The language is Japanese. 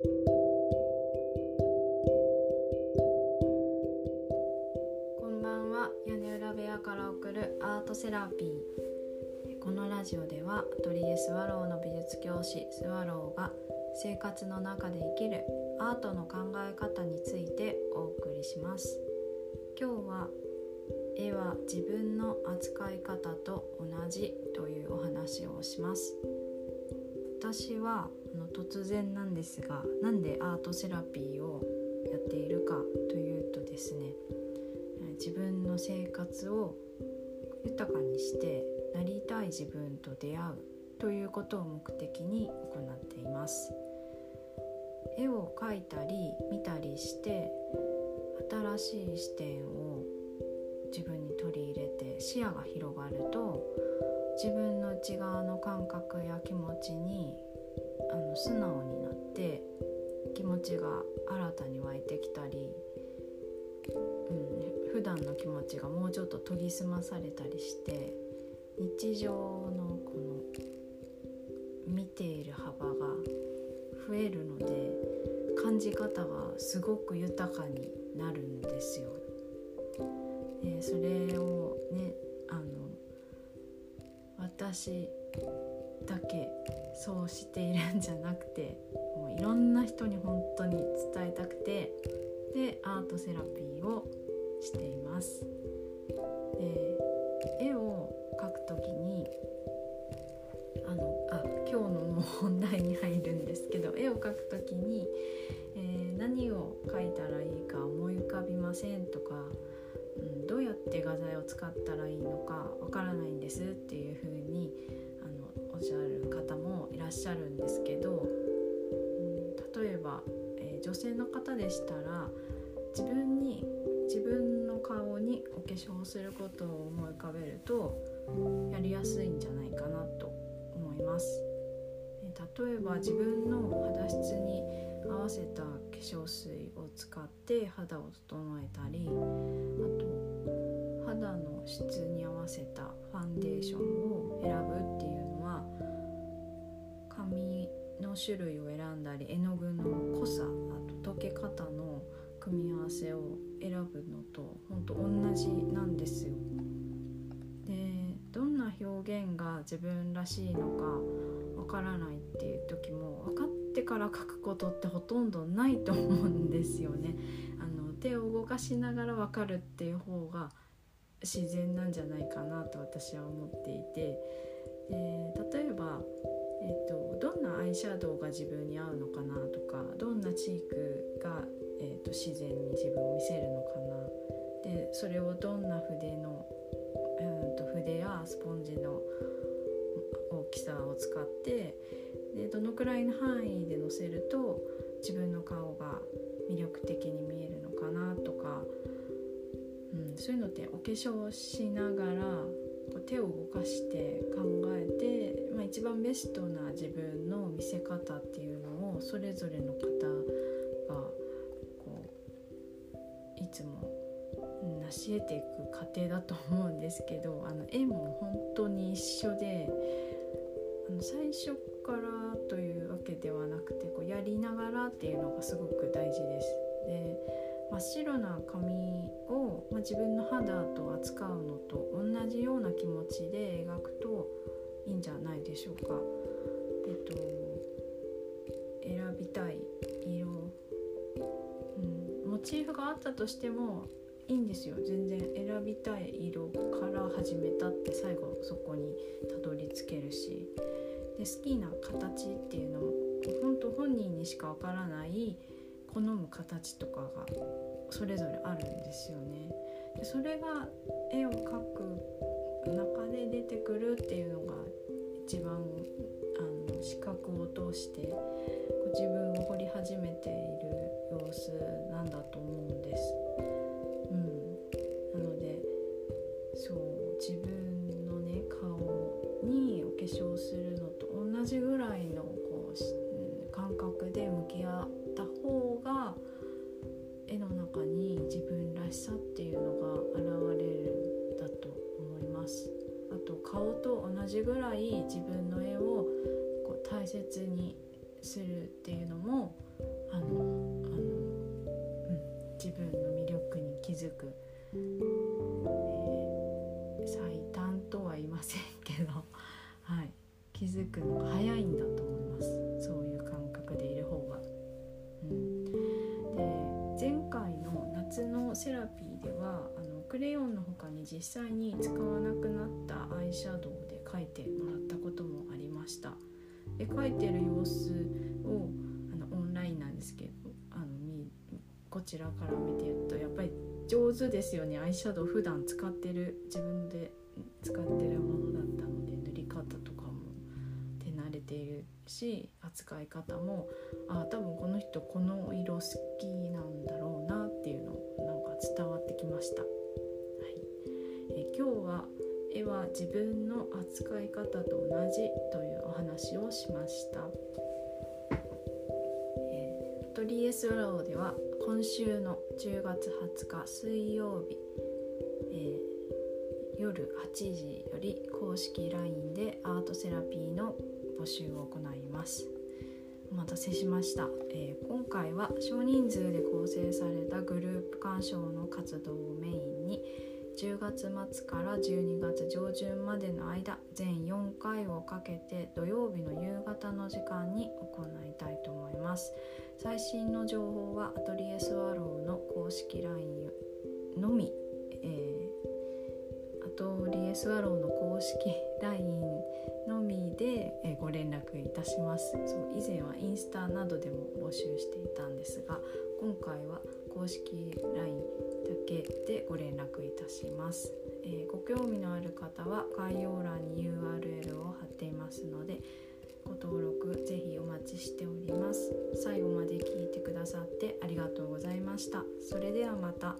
こんばんは。屋根裏部屋から送るアートセラピー。このラジオではアトリエスワローの美術教師スワローが生活の中で生きるアートの考え方についてお送りします。今日は絵は自分の扱い方と同じというお話をします。私はあの突然なんですがなんでアートセラピーをやっているかというとですね自分の生活を豊かにしてなりたい自分と出会うということを目的に行っています。絵を描いたり見たりして新しい視点を自分に取り入れて視野が広がると自分の内側の感覚や気持ちにあの素直になって気持ちが新たに湧いてきたり、うん、普段の気持ちがもうちょっと研ぎ澄まされたりして日常のこの見ている幅が増えるので感じ方がすごく豊かになるんですよ。でそれを私だけそうしているんじゃなくてもういろんな人に本当に伝えたくてでアートセラピーをしています。で絵を描く時にあのあ今日のもう本題に入るんですけど絵を描く時に、えー、何を描いたらいいか思い浮かびませんとか、どうやって画材を使ったらいいのかわからないんですっていう風にあのおっしゃる方もいらっしゃるんですけど、うん、例えば、えー、女性の方でしたら自分に自分の顔にお化粧することを思い浮かべるとやりやすいんじゃないかなと思います。例えば自分の肌質に合わせた化粧水を使って肌を整えたりあと肌の質に合わせたファンデーションを選ぶっていうのは紙の種類を選んだり絵の具の濃さあと溶け方の組み合わせを選ぶのと本当同じなんですよ。でどんな表現が自分らしいのかわからないっていう時も分かってから書くことってほとんどないと思うんですよね。あの手を動かしながら分かるっていう方が自然なんじゃないかなと私は思っていて。で例えばえーと、どんなアイシャドウが自分に合うのかなとかどんなチークが、えーと、自然に自分を見せるのかな。でそれをどんな筆の、うんと、筆やスポンジの大きさを使ってでどのくらいの範囲でのせると自分の顔が魅力的に見えるのかなとか、そういうのってお化粧しながら手を動かして考えて、まあ、一番ベストな自分の見せ方っていうのをそれぞれの方がこういつも成し得ていく過程だと思うんですけどあの絵も本当に一緒であの最初からというわけではなくてこうやりながらっていうのがすごく大事です。で真っ白な紙、まあ、自分の肌と扱うのと同じような気持ちで描くといいんじゃないでしょうか。えっと選びたい色、うん、モチーフがあったとしてもいいんですよ全然選びたい色から始めたって最後そこにたどり着けるしで好きな形っていうのも本当本人にしかわからない好む形とかがそれぞれあるんですよね。それが絵を描く中で出てくるっていうのが一番あの視覚を通して自分を掘り始めている様子なんだと思うんです。うん、なのでそう自分のね顔にお化粧するのと同じぐらいのこう感覚で向き合った方が絵の中に自分らしさっていうのが現れるんだと思います。あと顔と同じぐらい自分の絵をこう大切にするっていうのもあのあの、うん、自分の魅力に気づく、えー、最短とは言いませんけど、はい、気づくのが早いんだと思います。そうセラピーではあのクレヨンの他に実際に使わなくなったアイシャドウで描いてもらったこともありました。で描いてる様子をあのオンラインなんですけどあのこちらから見てるとやっぱり上手ですよねアイシャドウ普段使ってる自分で使ってるものだったので塗り方とかも手慣れているし扱い方もあ多分この人この色好きなんだろう伝わってきました。はい、え今日は絵は自分の扱い方と同じというお話をしました。えー、アトリエスワローでは今週の10月20日水曜日、えー、夜8時より公式 LINE でアートセラピーの募集を行いますお待たせしました、えー、今回は少人数で構成されたグループ鑑賞の活動をメインに10月末から12月上旬までの間全4回をかけて土曜日の夕方の時間に行いたいと思います。最新の情報はアトリエスワローの公式 LINE のみ、えー、アトリエスワローの公式 LINE のみで、えご連絡いたします。そう以前はインスタなどでも募集していたんですが今回は公式 LINE だけでご連絡いたします、えー、ご興味のある方は概要欄に URL を貼っていますのでご登録ぜひお待ちしております。最後まで聞いてくださってありがとうございました。それではまた。